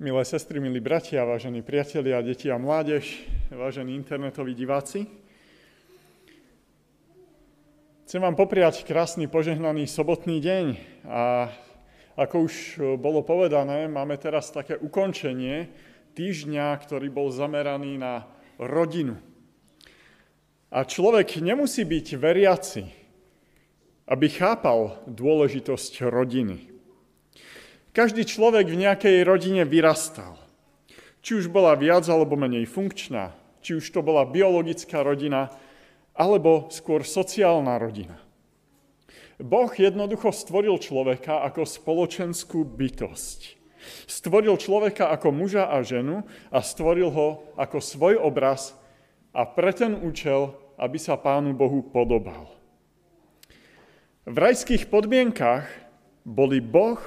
Milé sestry, milí bratia, vážení priatelia, deti a mládež, vážení internetoví diváci. Chcem vám popriať krásny, požehnaný sobotný deň a ako už bolo povedané, máme teraz také ukončenie týždňa, ktorý bol zameraný na rodinu. A človek nemusí byť veriaci, aby chápal dôležitosť rodiny. Každý človek v nejakej rodine vyrastal. Či už bola viac alebo menej funkčná, či už to bola biologická rodina, alebo skôr sociálna rodina. Boh jednoducho stvoril človeka ako spoločenskú bytosť. Stvoril človeka ako muža a ženu a stvoril ho ako svoj obraz a pre ten účel, aby sa Pánu Bohu podobal. V rajských podmienkach boli Boh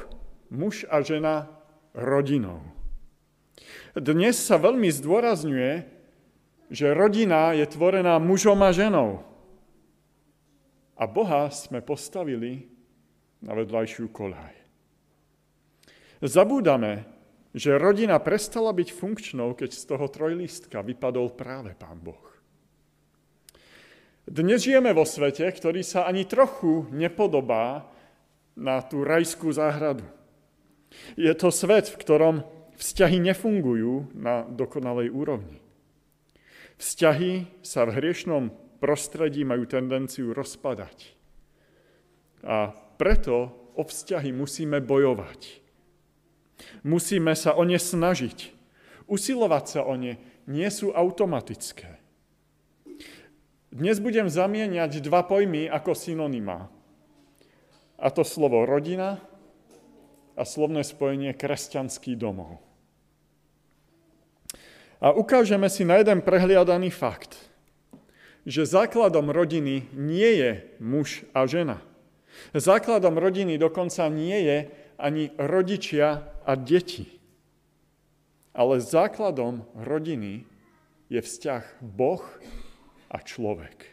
muž a žena rodinou. Dnes sa veľmi zdôrazňuje, že rodina je tvorená mužom a ženou. A Boha sme postavili na vedľajšiu koľaj. Zabúdame, že rodina prestala byť funkčnou, keď z toho trojlistka vypadol práve Pán Boh. Dnes žijeme vo svete, ktorý sa ani trochu nepodobá na tú rajskú záhradu. Je to svet, v ktorom vzťahy nefungujú na dokonalej úrovni. Vzťahy sa v hriešnom prostredí majú tendenciu rozpadať. A preto o vzťahy musíme bojovať. Musíme sa o ne snažiť. Usilovať sa o ne nie sú automatické. Dnes budem zamieňať dva pojmy ako synonymá. A to slovo rodina a slovné spojenie kresťanský domov. A ukážeme si na jeden prehliadaný fakt, že základom rodiny nie je muž a žena. Základom rodiny dokonca nie je ani rodičia a deti. Ale základom rodiny je vzťah Boh a človek.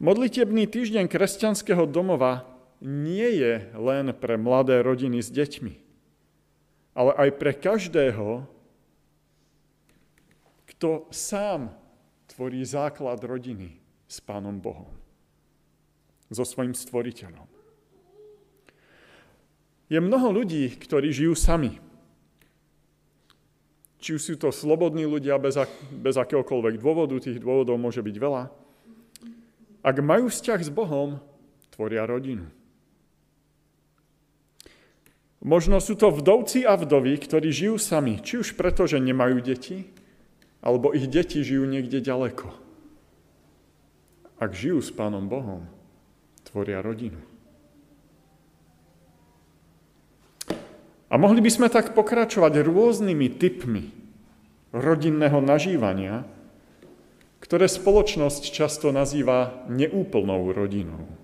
Modlitebný týždeň kresťanského domova nie je len pre mladé rodiny s deťmi, ale aj pre každého, kto sám tvorí základ rodiny s Pánom Bohom, so svojim stvoriteľom. Je mnoho ľudí, ktorí žijú sami. Či už sú to slobodní ľudia bez, ak- bez akéhokoľvek dôvodu, tých dôvodov môže byť veľa. Ak majú vzťah s Bohom, tvoria rodinu. Možno sú to vdovci a vdovy, ktorí žijú sami, či už preto, že nemajú deti, alebo ich deti žijú niekde ďaleko. Ak žijú s Pánom Bohom, tvoria rodinu. A mohli by sme tak pokračovať rôznymi typmi rodinného nažívania, ktoré spoločnosť často nazýva neúplnou rodinou.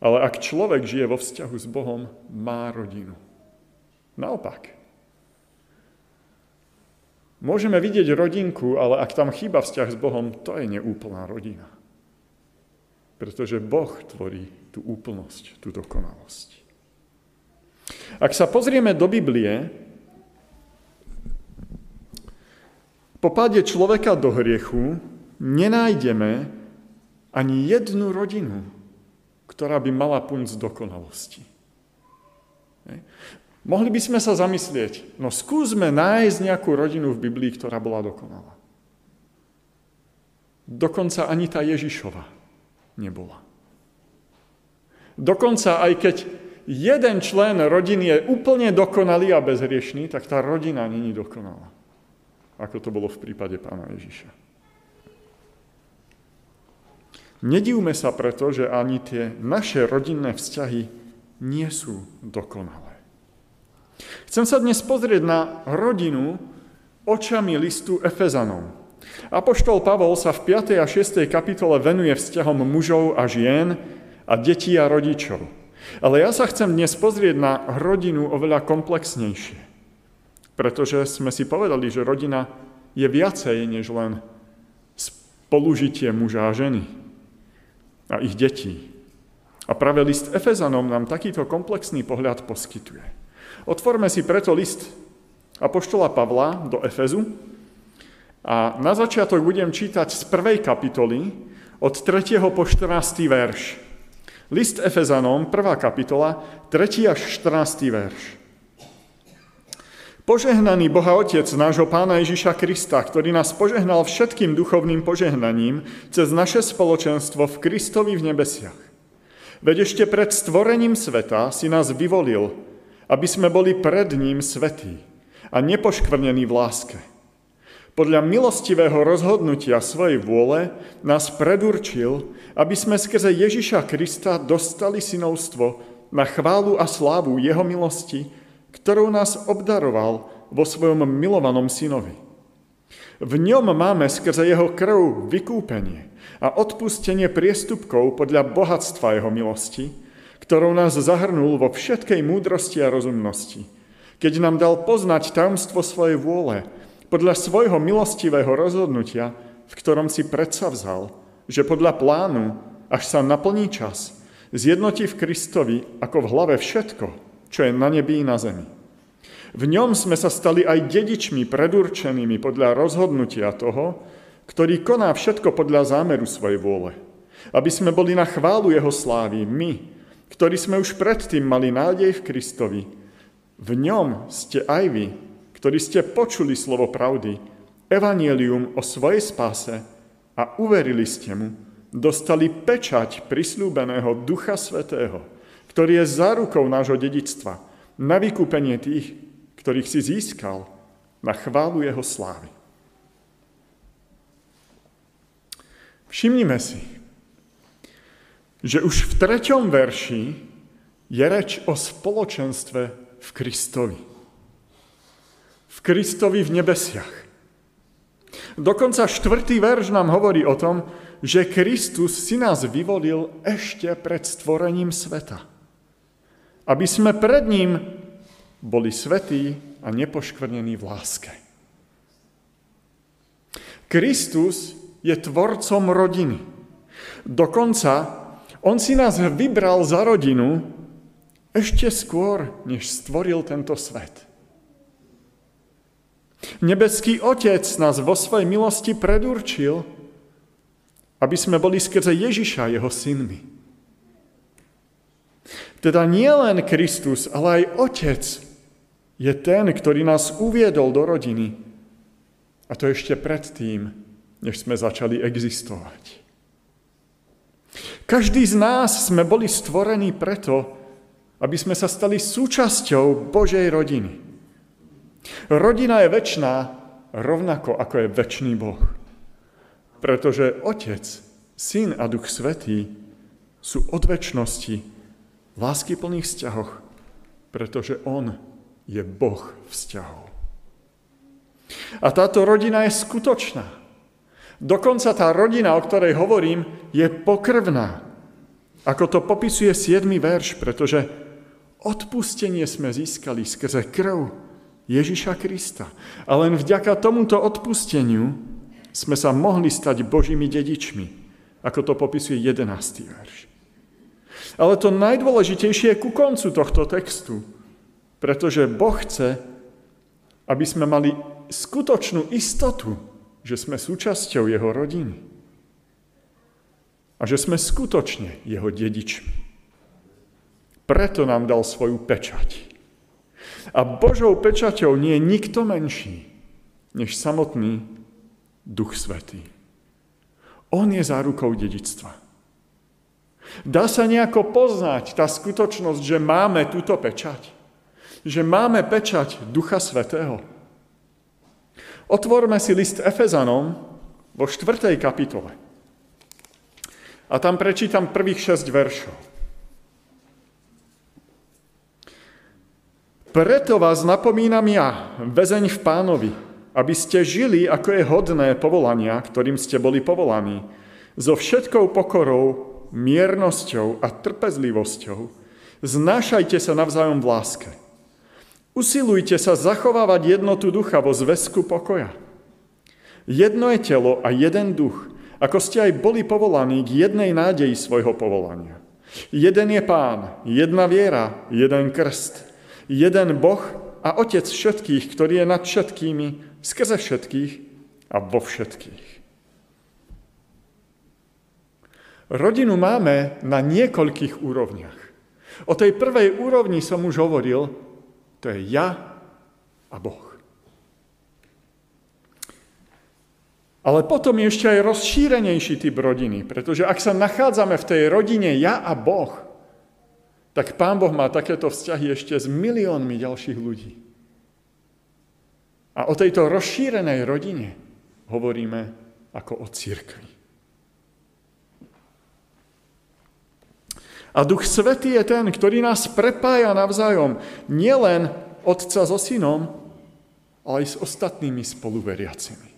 Ale ak človek žije vo vzťahu s Bohom, má rodinu. Naopak. Môžeme vidieť rodinku, ale ak tam chýba vzťah s Bohom, to je neúplná rodina. Pretože Boh tvorí tú úplnosť, tú dokonalosť. Ak sa pozrieme do Biblie, po páde človeka do hriechu nenájdeme ani jednu rodinu, ktorá by mala punc dokonalosti. Mohli by sme sa zamyslieť, no skúsme nájsť nejakú rodinu v Biblii, ktorá bola dokonalá. Dokonca ani tá Ježišova nebola. Dokonca aj keď jeden člen rodiny je úplne dokonalý a bezhriešný, tak tá rodina není dokonalá. Ako to bolo v prípade pána Ježiša. Nedívme sa preto, že ani tie naše rodinné vzťahy nie sú dokonalé. Chcem sa dnes pozrieť na rodinu očami listu Efezanom. Apoštol Pavol sa v 5. a 6. kapitole venuje vzťahom mužov a žien a detí a rodičov. Ale ja sa chcem dnes pozrieť na rodinu oveľa komplexnejšie. Pretože sme si povedali, že rodina je viacej než len spolužitie muža a ženy a ich detí. A práve list Efezanom nám takýto komplexný pohľad poskytuje. Otvorme si preto list Apoštola Pavla do Efezu a na začiatok budem čítať z prvej kapitoly od 3. po 14. verš. List Efezanom, prvá kapitola, 3. až 14. verš. Požehnaný Boha Otec nášho Pána Ježiša Krista, ktorý nás požehnal všetkým duchovným požehnaním cez naše spoločenstvo v Kristovi v nebesiach. Veď ešte pred stvorením sveta si nás vyvolil, aby sme boli pred ním svetí a nepoškvrnení v láske. Podľa milostivého rozhodnutia svojej vôle nás predurčil, aby sme skrze Ježiša Krista dostali synovstvo na chválu a slávu Jeho milosti, ktorou nás obdaroval vo svojom milovanom synovi. V ňom máme skrze jeho krv vykúpenie a odpustenie priestupkov podľa bohatstva jeho milosti, ktorou nás zahrnul vo všetkej múdrosti a rozumnosti, keď nám dal poznať tajomstvo svojej vôle podľa svojho milostivého rozhodnutia, v ktorom si predsa vzal, že podľa plánu, až sa naplní čas, zjednotí v Kristovi ako v hlave všetko, čo je na nebi i na zemi. V ňom sme sa stali aj dedičmi predurčenými podľa rozhodnutia toho, ktorý koná všetko podľa zámeru svojej vôle. Aby sme boli na chválu Jeho slávy, my, ktorí sme už predtým mali nádej v Kristovi. V ňom ste aj vy, ktorí ste počuli slovo pravdy, evanielium o svojej spáse a uverili ste mu, dostali pečať prislúbeného Ducha Svetého, ktorý je zárukou nášho dedictva, na vykúpenie tých, ktorých si získal na chválu jeho slávy. Všimnime si, že už v treťom verši je reč o spoločenstve v Kristovi. V Kristovi v nebesiach. Dokonca štvrtý verš nám hovorí o tom, že Kristus si nás vyvolil ešte pred stvorením sveta. Aby sme pred ním boli svetí a nepoškvrnení v láske. Kristus je tvorcom rodiny. Dokonca on si nás vybral za rodinu ešte skôr, než stvoril tento svet. Nebeský Otec nás vo svojej milosti predurčil, aby sme boli skrze Ježiša jeho synmi. Teda nie len Kristus, ale aj Otec je ten, ktorý nás uviedol do rodiny. A to ešte predtým, než sme začali existovať. Každý z nás sme boli stvorení preto, aby sme sa stali súčasťou Božej rodiny. Rodina je väčšiná rovnako ako je väčší Boh. Pretože Otec, Syn a Duch Svetý sú od väčšnosti v láskyplných vzťahoch, pretože On je Boh vzťahov. A táto rodina je skutočná. Dokonca tá rodina, o ktorej hovorím, je pokrvná. Ako to popisuje 7. verš, pretože odpustenie sme získali skrze krv Ježiša Krista. A len vďaka tomuto odpusteniu sme sa mohli stať Božími dedičmi, ako to popisuje 11. verš. Ale to najdôležitejšie je ku koncu tohto textu, pretože Boh chce, aby sme mali skutočnú istotu, že sme súčasťou Jeho rodiny. A že sme skutočne Jeho dedičmi. Preto nám dal svoju pečať. A Božou pečaťou nie je nikto menší, než samotný Duch Svetý. On je zárukou dedictva. Dá sa nejako poznať tá skutočnosť, že máme túto pečať? že máme pečať Ducha Svetého. Otvorme si list Efezanom vo 4. kapitole. A tam prečítam prvých 6 veršov. Preto vás napomínam ja, väzeň v pánovi, aby ste žili, ako je hodné povolania, ktorým ste boli povolaní, so všetkou pokorou, miernosťou a trpezlivosťou. Znášajte sa navzájom v láske. Usilujte sa zachovávať jednotu ducha vo zväzku pokoja. Jedno je telo a jeden duch, ako ste aj boli povolaní k jednej nádeji svojho povolania. Jeden je pán, jedna viera, jeden krst. jeden Boh a Otec všetkých, ktorý je nad všetkými, skrze všetkých a vo všetkých. Rodinu máme na niekoľkých úrovniach. O tej prvej úrovni som už hovoril, to je ja a Boh. Ale potom je ešte aj rozšírenejší typ rodiny, pretože ak sa nachádzame v tej rodine ja a Boh, tak Pán Boh má takéto vzťahy ešte s miliónmi ďalších ľudí. A o tejto rozšírenej rodine hovoríme ako o církvi. A Duch Svetý je ten, ktorý nás prepája navzájom nielen Otca so Synom, ale aj s ostatnými spoluveriacimi.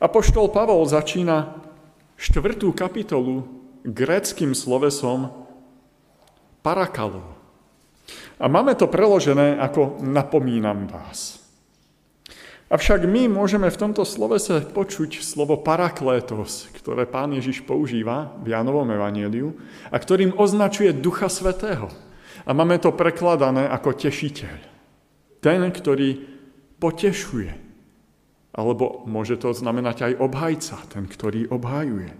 Apoštol Pavol začína štvrtú kapitolu gréckým slovesom parakalo. A máme to preložené ako napomínam vás. Avšak my môžeme v tomto slovese počuť slovo paraklétos, ktoré pán Ježiš používa v Jánovom evaníliu a ktorým označuje Ducha Svetého. A máme to prekladané ako tešiteľ. Ten, ktorý potešuje, alebo môže to znamenať aj obhajca, ten, ktorý obhajuje.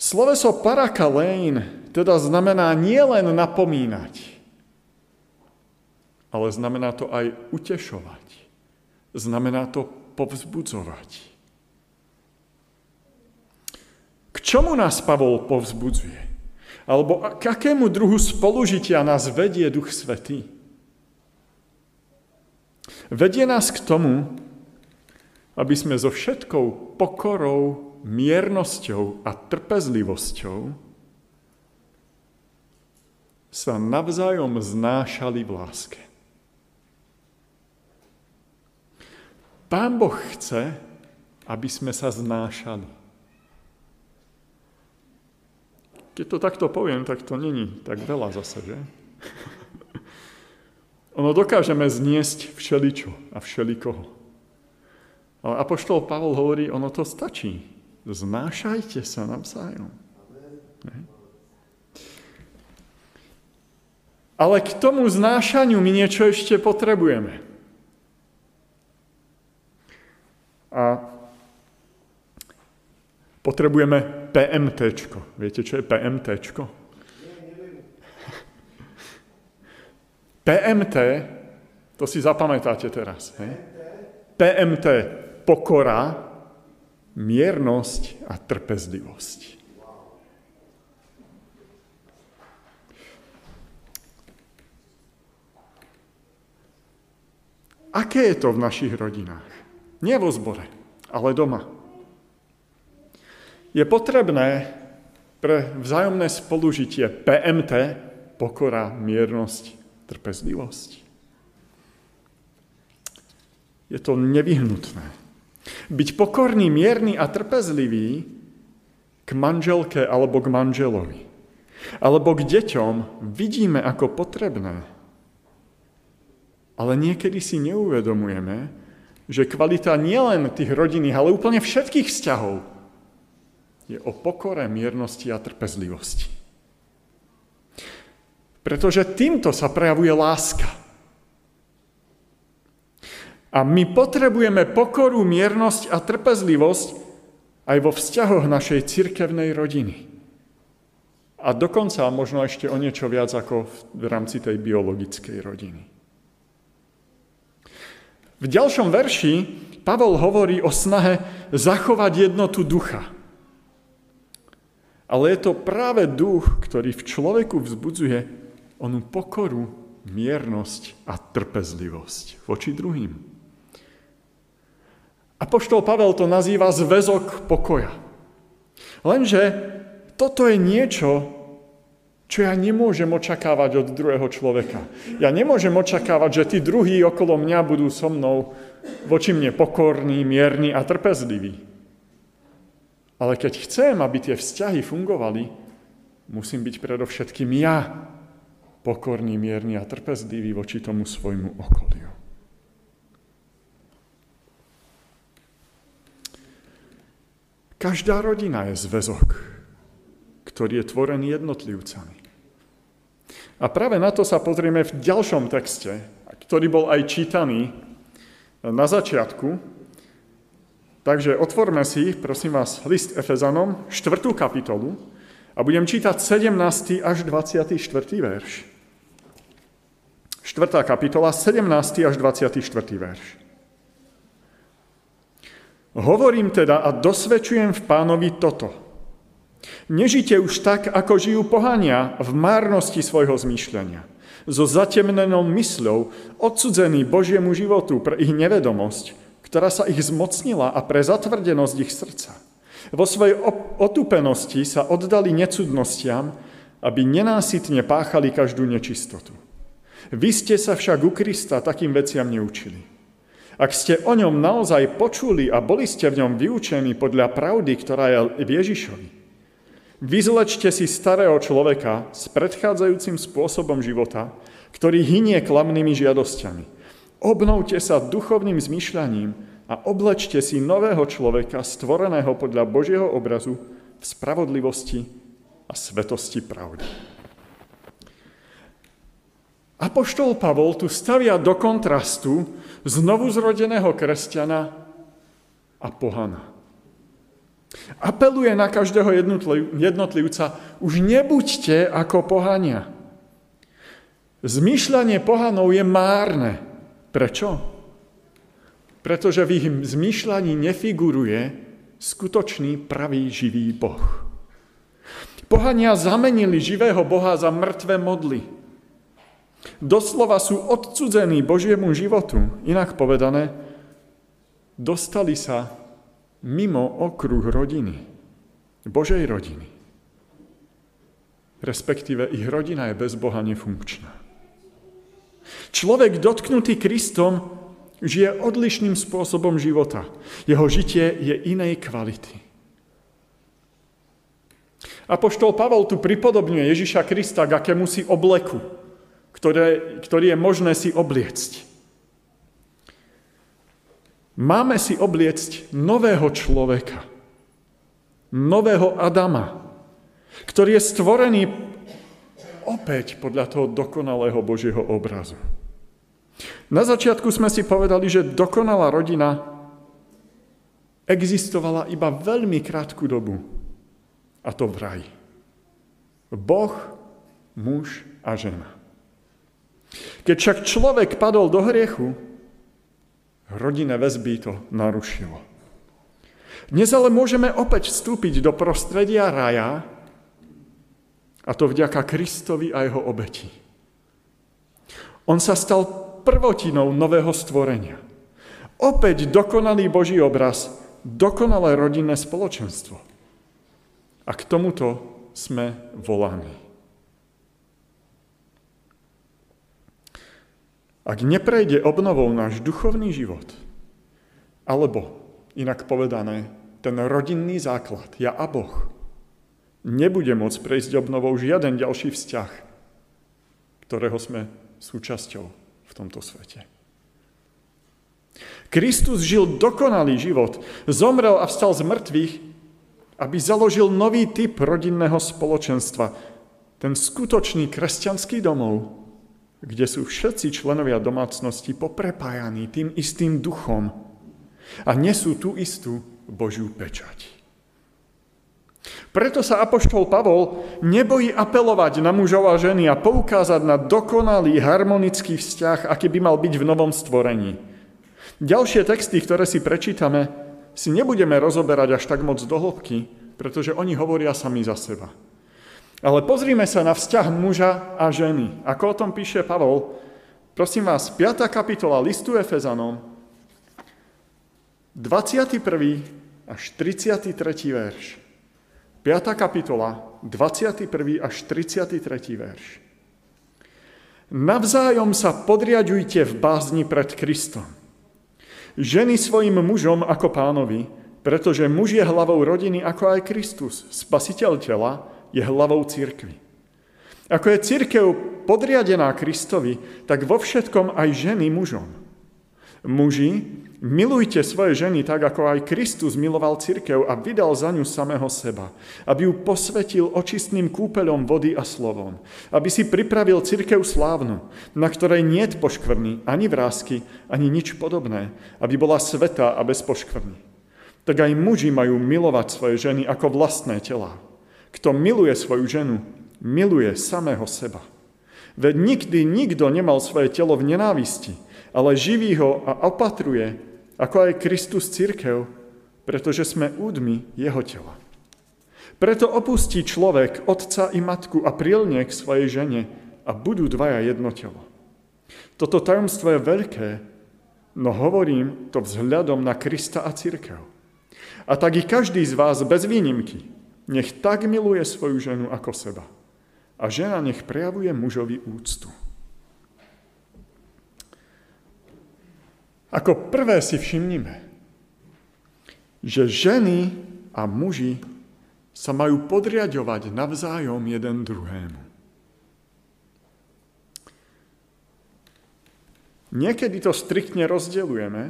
Sloveso parakalein teda znamená nielen napomínať, ale znamená to aj utešovať. Znamená to povzbudzovať. K čomu nás Pavol povzbudzuje? Alebo k akému druhu spolužitia nás vedie Duch Svetý? Vedie nás k tomu, aby sme so všetkou pokorou, miernosťou a trpezlivosťou sa navzájom znášali v láske. Pán Boh chce, aby sme sa znášali. Keď to takto poviem, tak to není tak veľa zase, že? Ono dokážeme zniesť všeličo a všelikoho. Ale Apoštol Pavol hovorí, ono to stačí. Znášajte sa navzájom. Ale k tomu znášaniu my niečo ešte potrebujeme. A potrebujeme PMT. Viete, čo je PMT? PMT, to si zapamätáte teraz. He? PMT, pokora, miernosť a trpezlivosť. Aké je to v našich rodinách? Nie vo zbore, ale doma. Je potrebné pre vzájomné spolužitie PMT, pokora, miernosť trpezlivosť. Je to nevyhnutné. Byť pokorný, mierny a trpezlivý k manželke alebo k manželovi. Alebo k deťom vidíme ako potrebné. Ale niekedy si neuvedomujeme, že kvalita nielen tých rodinných, ale úplne všetkých vzťahov je o pokore, miernosti a trpezlivosti. Pretože týmto sa prejavuje láska. A my potrebujeme pokoru, miernosť a trpezlivosť aj vo vzťahoch našej cirkevnej rodiny. A dokonca možno ešte o niečo viac ako v rámci tej biologickej rodiny. V ďalšom verši Pavol hovorí o snahe zachovať jednotu ducha. Ale je to práve duch, ktorý v človeku vzbudzuje onú pokoru, miernosť a trpezlivosť voči druhým. Apoštol Pavel to nazýva zväzok pokoja. Lenže toto je niečo, čo ja nemôžem očakávať od druhého človeka. Ja nemôžem očakávať, že tí druhí okolo mňa budú so mnou voči mne pokorní, mierni a trpezliví. Ale keď chcem, aby tie vzťahy fungovali, musím byť predovšetkým ja pokorný, mierny a trpezlivý voči tomu svojmu okoliu. Každá rodina je zväzok, ktorý je tvorený jednotlivcami. A práve na to sa pozrieme v ďalšom texte, ktorý bol aj čítaný na začiatku. Takže otvorme si, prosím vás, list Efezanom, 4. kapitolu a budem čítať 17. až 24. verš. 4. kapitola, 17. až 24. verš. Hovorím teda a dosvedčujem v pánovi toto. Nežite už tak, ako žijú pohania v márnosti svojho zmýšľania. So zatemnenou mysľou, odsudzení Božiemu životu pre ich nevedomosť, ktorá sa ich zmocnila a pre zatvrdenosť ich srdca. Vo svojej otúpenosti sa oddali necudnostiam, aby nenásytne páchali každú nečistotu. Vy ste sa však u Krista takým veciam neučili. Ak ste o ňom naozaj počuli a boli ste v ňom vyučení podľa pravdy, ktorá je v Ježišovi, vyzlečte si starého človeka s predchádzajúcim spôsobom života, ktorý hynie klamnými žiadosťami. Obnovte sa duchovným zmyšľaním a oblečte si nového človeka, stvoreného podľa Božieho obrazu v spravodlivosti a svetosti pravdy. Apoštol Pavol tu stavia do kontrastu znovu zrodeného kresťana a pohana. Apeluje na každého jednotlivca, už nebuďte ako pohania. Zmýšľanie pohanov je márne. Prečo? Pretože v ich zmýšľaní nefiguruje skutočný pravý živý Boh. Pohania zamenili živého Boha za mŕtve modly. Doslova sú odcudzení Božiemu životu. Inak povedané, dostali sa mimo okruh rodiny, Božej rodiny. Respektíve ich rodina je bez Boha nefunkčná. Človek dotknutý Kristom žije odlišným spôsobom života. Jeho žitie je inej kvality. Apoštol Pavol tu pripodobňuje Ježiša Krista k akémusi obleku ktoré, ktorý je možné si obliecť. Máme si obliecť nového človeka, nového Adama, ktorý je stvorený opäť podľa toho dokonalého Božieho obrazu. Na začiatku sme si povedali, že dokonalá rodina existovala iba veľmi krátku dobu. A to v raji. Boh, muž a žena. Keď však človek padol do hriechu, rodinné väzby to narušilo. Dnes ale môžeme opäť vstúpiť do prostredia raja, a to vďaka Kristovi a jeho obeti. On sa stal prvotinou nového stvorenia. Opäť dokonalý Boží obraz, dokonalé rodinné spoločenstvo. A k tomuto sme volaní. Ak neprejde obnovou náš duchovný život, alebo inak povedané, ten rodinný základ, ja a Boh, nebude môcť prejsť obnovou žiaden ďalší vzťah, ktorého sme súčasťou v tomto svete. Kristus žil dokonalý život, zomrel a vstal z mŕtvych, aby založil nový typ rodinného spoločenstva, ten skutočný kresťanský domov, kde sú všetci členovia domácnosti poprepájaní tým istým duchom a nesú tú istú Božiu pečať. Preto sa apoštol Pavol nebojí apelovať na mužov a ženy a poukázať na dokonalý harmonický vzťah, aký by mal byť v novom stvorení. Ďalšie texty, ktoré si prečítame, si nebudeme rozoberať až tak moc do hĺbky, pretože oni hovoria sami za seba. Ale pozrime sa na vzťah muža a ženy. Ako o tom píše Pavol, prosím vás, 5. kapitola listu Efezanom, 21. až 33. verš. 5. kapitola, 21. až 33. verš. Navzájom sa podriadujte v bázni pred Kristom. Ženy svojim mužom ako pánovi, pretože muž je hlavou rodiny ako aj Kristus, spasiteľ tela, je hlavou církvy. Ako je církev podriadená Kristovi, tak vo všetkom aj ženy mužom. Muži, Milujte svoje ženy tak, ako aj Kristus miloval cirkev a vydal za ňu samého seba, aby ju posvetil očistným kúpeľom vody a slovom, aby si pripravil cirkev slávnu, na ktorej niet poškvrny, ani vrázky, ani nič podobné, aby bola sveta a bez poškvrny. Tak aj muži majú milovať svoje ženy ako vlastné tela. Kto miluje svoju ženu, miluje samého seba. Veď nikdy nikto nemal svoje telo v nenávisti, ale živí ho a opatruje ako aj Kristus církev, pretože sme údmi jeho tela. Preto opustí človek otca i matku a prilnie k svojej žene a budú dvaja jedno telo. Toto tajomstvo je veľké, no hovorím to vzhľadom na Krista a církev. A tak i každý z vás bez výnimky nech tak miluje svoju ženu ako seba. A žena nech prejavuje mužovi úctu. Ako prvé si všimnime, že ženy a muži sa majú podriadovať navzájom jeden druhému. Niekedy to striktne rozdeľujeme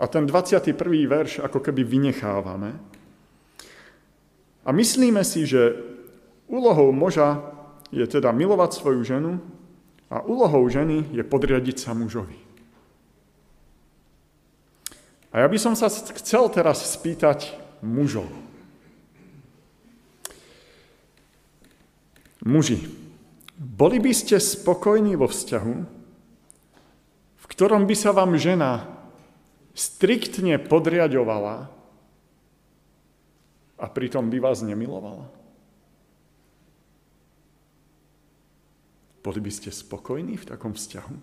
a ten 21. verš ako keby vynechávame. A myslíme si, že úlohou muža je teda milovať svoju ženu a úlohou ženy je podriadiť sa mužovi. A ja by som sa chcel teraz spýtať mužov. Muži, boli by ste spokojní vo vzťahu, v ktorom by sa vám žena striktne podriadovala a pritom by vás nemilovala? Boli by ste spokojní v takom vzťahu?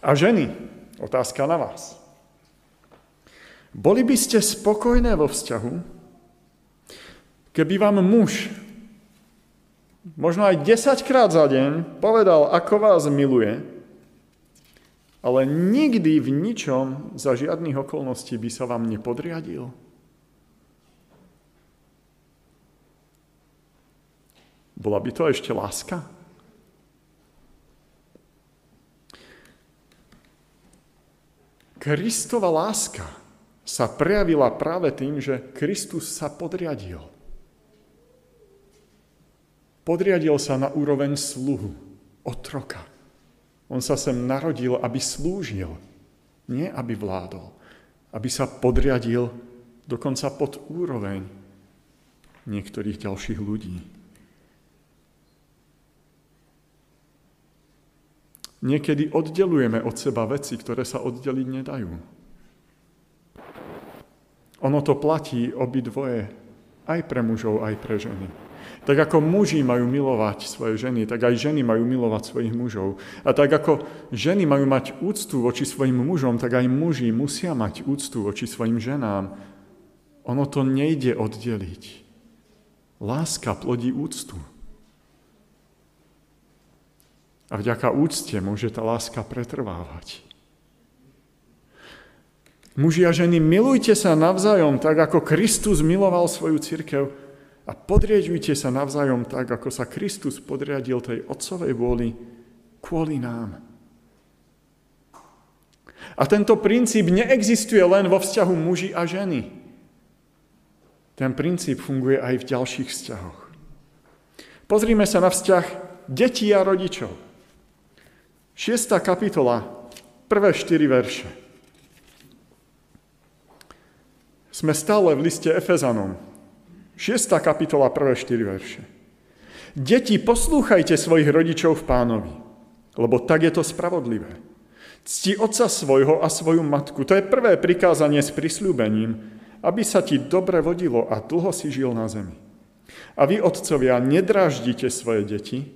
A ženy, otázka na vás. Boli by ste spokojné vo vzťahu, keby vám muž možno aj 10 krát za deň povedal, ako vás miluje, ale nikdy v ničom za žiadnych okolností by sa vám nepodriadil? Bola by to ešte láska? Kristova láska sa prejavila práve tým, že Kristus sa podriadil. Podriadil sa na úroveň sluhu, otroka. On sa sem narodil, aby slúžil, nie aby vládol. Aby sa podriadil dokonca pod úroveň niektorých ďalších ľudí. Niekedy oddelujeme od seba veci, ktoré sa oddeliť nedajú. Ono to platí obidvoje, aj pre mužov, aj pre ženy. Tak ako muži majú milovať svoje ženy, tak aj ženy majú milovať svojich mužov. A tak ako ženy majú mať úctu voči svojim mužom, tak aj muži musia mať úctu voči svojim ženám. Ono to nejde oddeliť. Láska plodí úctu. A vďaka úcte môže tá láska pretrvávať. Muži a ženy, milujte sa navzájom tak, ako Kristus miloval svoju církev a podriadujte sa navzájom tak, ako sa Kristus podriadil tej otcovej vôli kvôli nám. A tento princíp neexistuje len vo vzťahu muži a ženy. Ten princíp funguje aj v ďalších vzťahoch. Pozrime sa na vzťah detí a rodičov. 6. kapitola, prvé 4 verše. Sme stále v liste Efezanom. 6. kapitola, prvé 4 verše. Deti, poslúchajte svojich rodičov v pánovi, lebo tak je to spravodlivé. Cti otca svojho a svoju matku, to je prvé prikázanie s prisľúbením, aby sa ti dobre vodilo a dlho si žil na zemi. A vy, otcovia, nedráždite svoje deti,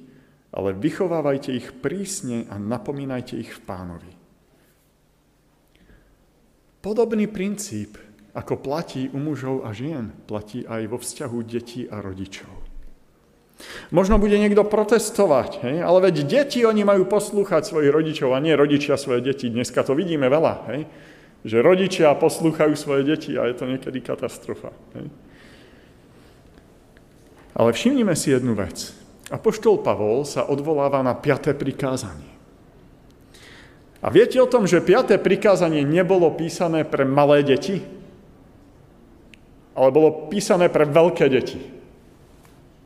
ale vychovávajte ich prísne a napomínajte ich v pánovi. Podobný princíp, ako platí u mužov a žien, platí aj vo vzťahu detí a rodičov. Možno bude niekto protestovať, hej? ale veď deti, oni majú poslúchať svojich rodičov a nie rodičia svoje deti. Dneska to vidíme veľa, hej? že rodičia poslúchajú svoje deti a je to niekedy katastrofa. Hej? Ale všimnime si jednu vec. Apoštol Pavol sa odvoláva na piaté prikázanie. A viete o tom, že piaté prikázanie nebolo písané pre malé deti? Ale bolo písané pre veľké deti.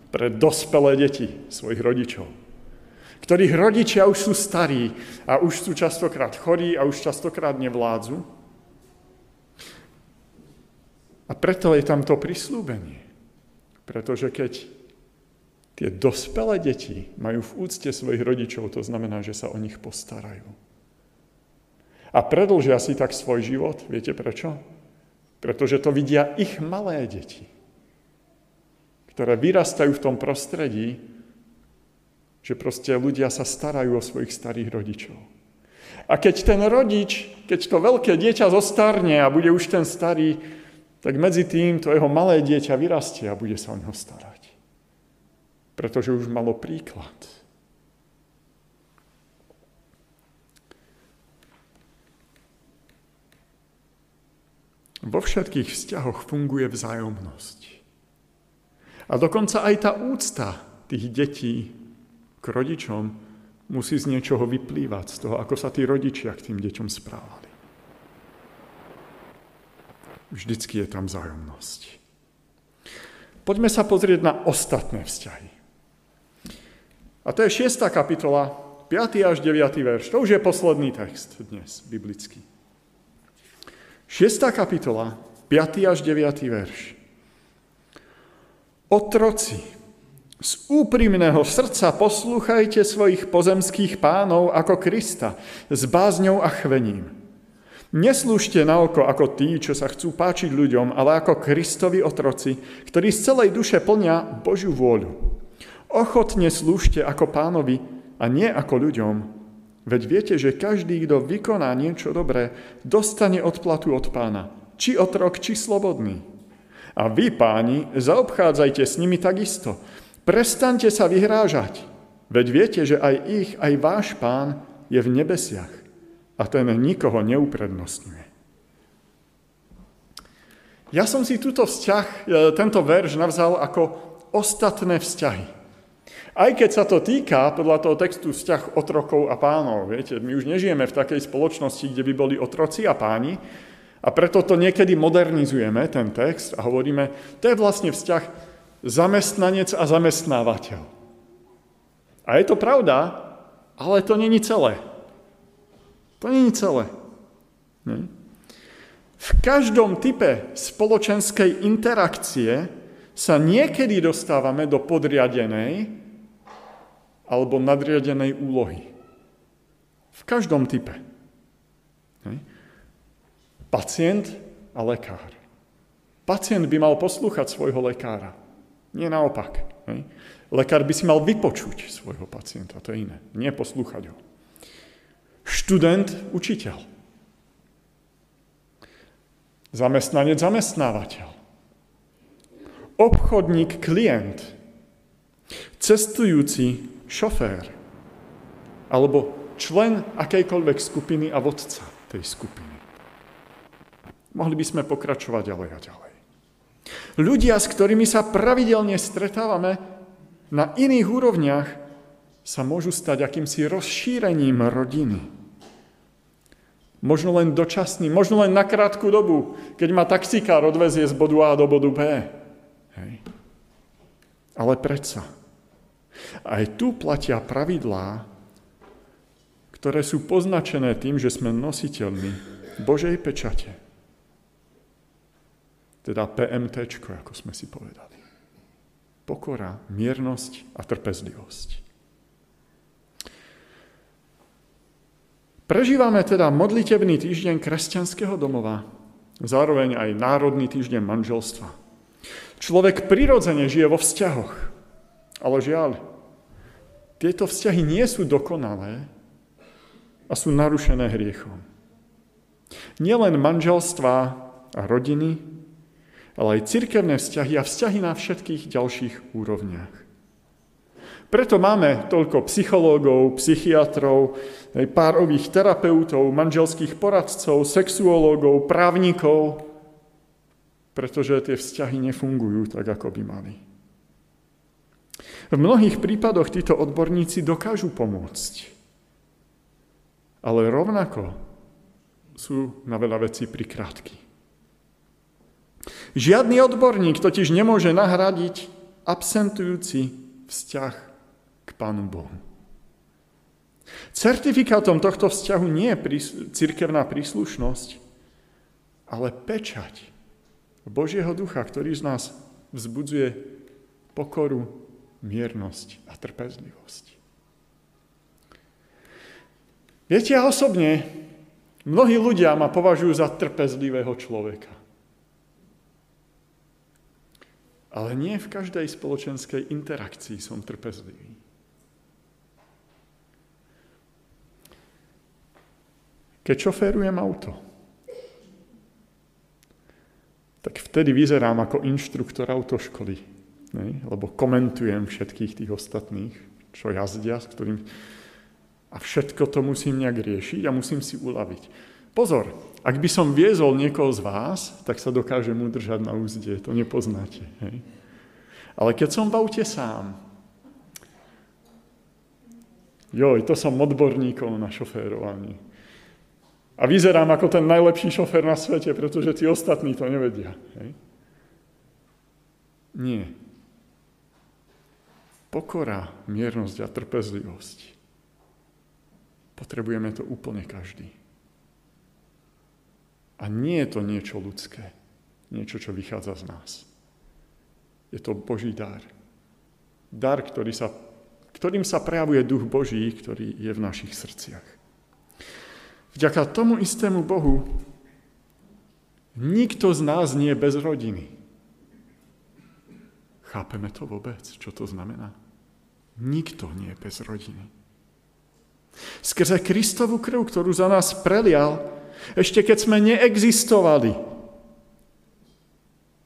Pre dospelé deti svojich rodičov. Ktorých rodičia už sú starí a už sú častokrát chorí a už častokrát nevládzu. A preto je tam to prislúbenie. Pretože keď tie dospelé deti majú v úcte svojich rodičov, to znamená, že sa o nich postarajú. A predlžia si tak svoj život. Viete prečo? Pretože to vidia ich malé deti, ktoré vyrastajú v tom prostredí, že proste ľudia sa starajú o svojich starých rodičov. A keď ten rodič, keď to veľké dieťa zostarne a bude už ten starý, tak medzi tým to jeho malé dieťa vyrastie a bude sa o neho starať. Pretože už malo príklad. Vo všetkých vzťahoch funguje vzájomnosť. A dokonca aj tá úcta tých detí k rodičom musí z niečoho vyplývať, z toho, ako sa tí rodičia k tým deťom správali. Vždycky je tam zájomnosť. Poďme sa pozrieť na ostatné vzťahy. A to je 6. kapitola, 5. až 9. verš. To už je posledný text dnes, biblický. 6. kapitola, 5. až 9. verš. Otroci, z úprimného srdca poslúchajte svojich pozemských pánov ako Krista, s bázňou a chvením Neslúžte na oko ako tí, čo sa chcú páčiť ľuďom, ale ako Kristovi otroci, ktorí z celej duše plnia Božiu vôľu. Ochotne slúžte ako pánovi a nie ako ľuďom. Veď viete, že každý, kto vykoná niečo dobré, dostane odplatu od pána. Či otrok, či slobodný. A vy, páni, zaobchádzajte s nimi takisto. Prestaňte sa vyhrážať. Veď viete, že aj ich, aj váš pán je v nebesiach a ten nikoho neuprednostňuje. Ja som si túto vzťah, e, tento verš navzal ako ostatné vzťahy. Aj keď sa to týka, podľa toho textu, vzťah otrokov a pánov. Viete, my už nežijeme v takej spoločnosti, kde by boli otroci a páni, a preto to niekedy modernizujeme, ten text, a hovoríme, to je vlastne vzťah zamestnanec a zamestnávateľ. A je to pravda, ale to není celé. To je celé. Nie? V každom type spoločenskej interakcie sa niekedy dostávame do podriadenej alebo nadriadenej úlohy. V každom type. Pacient a lekár. Pacient by mal poslúchať svojho lekára. Nie naopak. Lekár by si mal vypočuť svojho pacienta, to je iné. Nie poslúchať ho študent, učiteľ. Zamestnanec, zamestnávateľ. Obchodník, klient. Cestujúci, šofér. Alebo člen akejkoľvek skupiny a vodca tej skupiny. Mohli by sme pokračovať ďalej a ďalej. Ľudia, s ktorými sa pravidelne stretávame na iných úrovniach, sa môžu stať akýmsi rozšírením rodiny. Možno len dočasný, možno len na krátku dobu, keď ma taxikár odvezie z bodu A do bodu B. Hej. Ale predsa. Aj tu platia pravidlá, ktoré sú poznačené tým, že sme nositeľmi Božej pečate. Teda PMT, ako sme si povedali. Pokora, miernosť a trpezlivosť. Prežívame teda modlitebný týždeň kresťanského domova, zároveň aj národný týždeň manželstva. Človek prirodzene žije vo vzťahoch, ale žiaľ, tieto vzťahy nie sú dokonalé a sú narušené hriechom. Nielen manželstva a rodiny, ale aj cirkevné vzťahy a vzťahy na všetkých ďalších úrovniach. Preto máme toľko psychológov, psychiatrov, párových terapeutov, manželských poradcov, sexuológov, právnikov, pretože tie vzťahy nefungujú tak, ako by mali. V mnohých prípadoch títo odborníci dokážu pomôcť. ale rovnako sú na veľa vecí prikrátky. Žiadny odborník totiž nemôže nahradiť absentujúci vzťah k Pánu Bohu. Certifikátom tohto vzťahu nie je cirkevná príslušnosť, ale pečať Božieho ducha, ktorý z nás vzbudzuje pokoru, miernosť a trpezlivosť. Viete, ja osobne, mnohí ľudia ma považujú za trpezlivého človeka. Ale nie v každej spoločenskej interakcii som trpezlivý. Keď šoférujem auto, tak vtedy vyzerám ako inštruktor autoškoly, ne? lebo komentujem všetkých tých ostatných, čo jazdia, s ktorým... A všetko to musím nejak riešiť a musím si uľaviť. Pozor, ak by som viezol niekoho z vás, tak sa dokážem udržať na úzde, to nepoznáte. Hej? Ale keď som v aute sám, joj, to som odborníkov na šoférovanie. A vyzerám ako ten najlepší šofér na svete, pretože tí ostatní to nevedia. Hej? Nie. Pokora, miernosť a trpezlivosť. Potrebujeme to úplne každý. A nie je to niečo ľudské, niečo, čo vychádza z nás. Je to Boží dar. Dar, ktorý sa, ktorým sa prejavuje duch Boží, ktorý je v našich srdciach. Vďaka tomu istému Bohu nikto z nás nie je bez rodiny. Chápeme to vôbec, čo to znamená? Nikto nie je bez rodiny. Skrze Kristovu krv, ktorú za nás prelial, ešte keď sme neexistovali,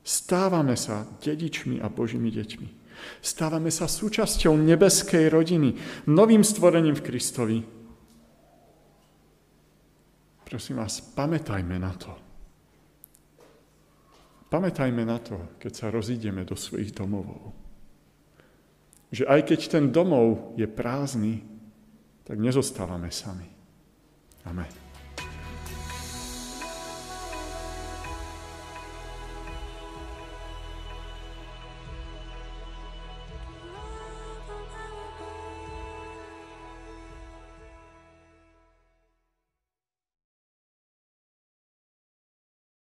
stávame sa dedičmi a Božími deťmi. Stávame sa súčasťou nebeskej rodiny, novým stvorením v Kristovi, Prosím vás, pamätajme na to. Pamätajme na to, keď sa rozídeme do svojich domovov. Že aj keď ten domov je prázdny, tak nezostávame sami. Amen.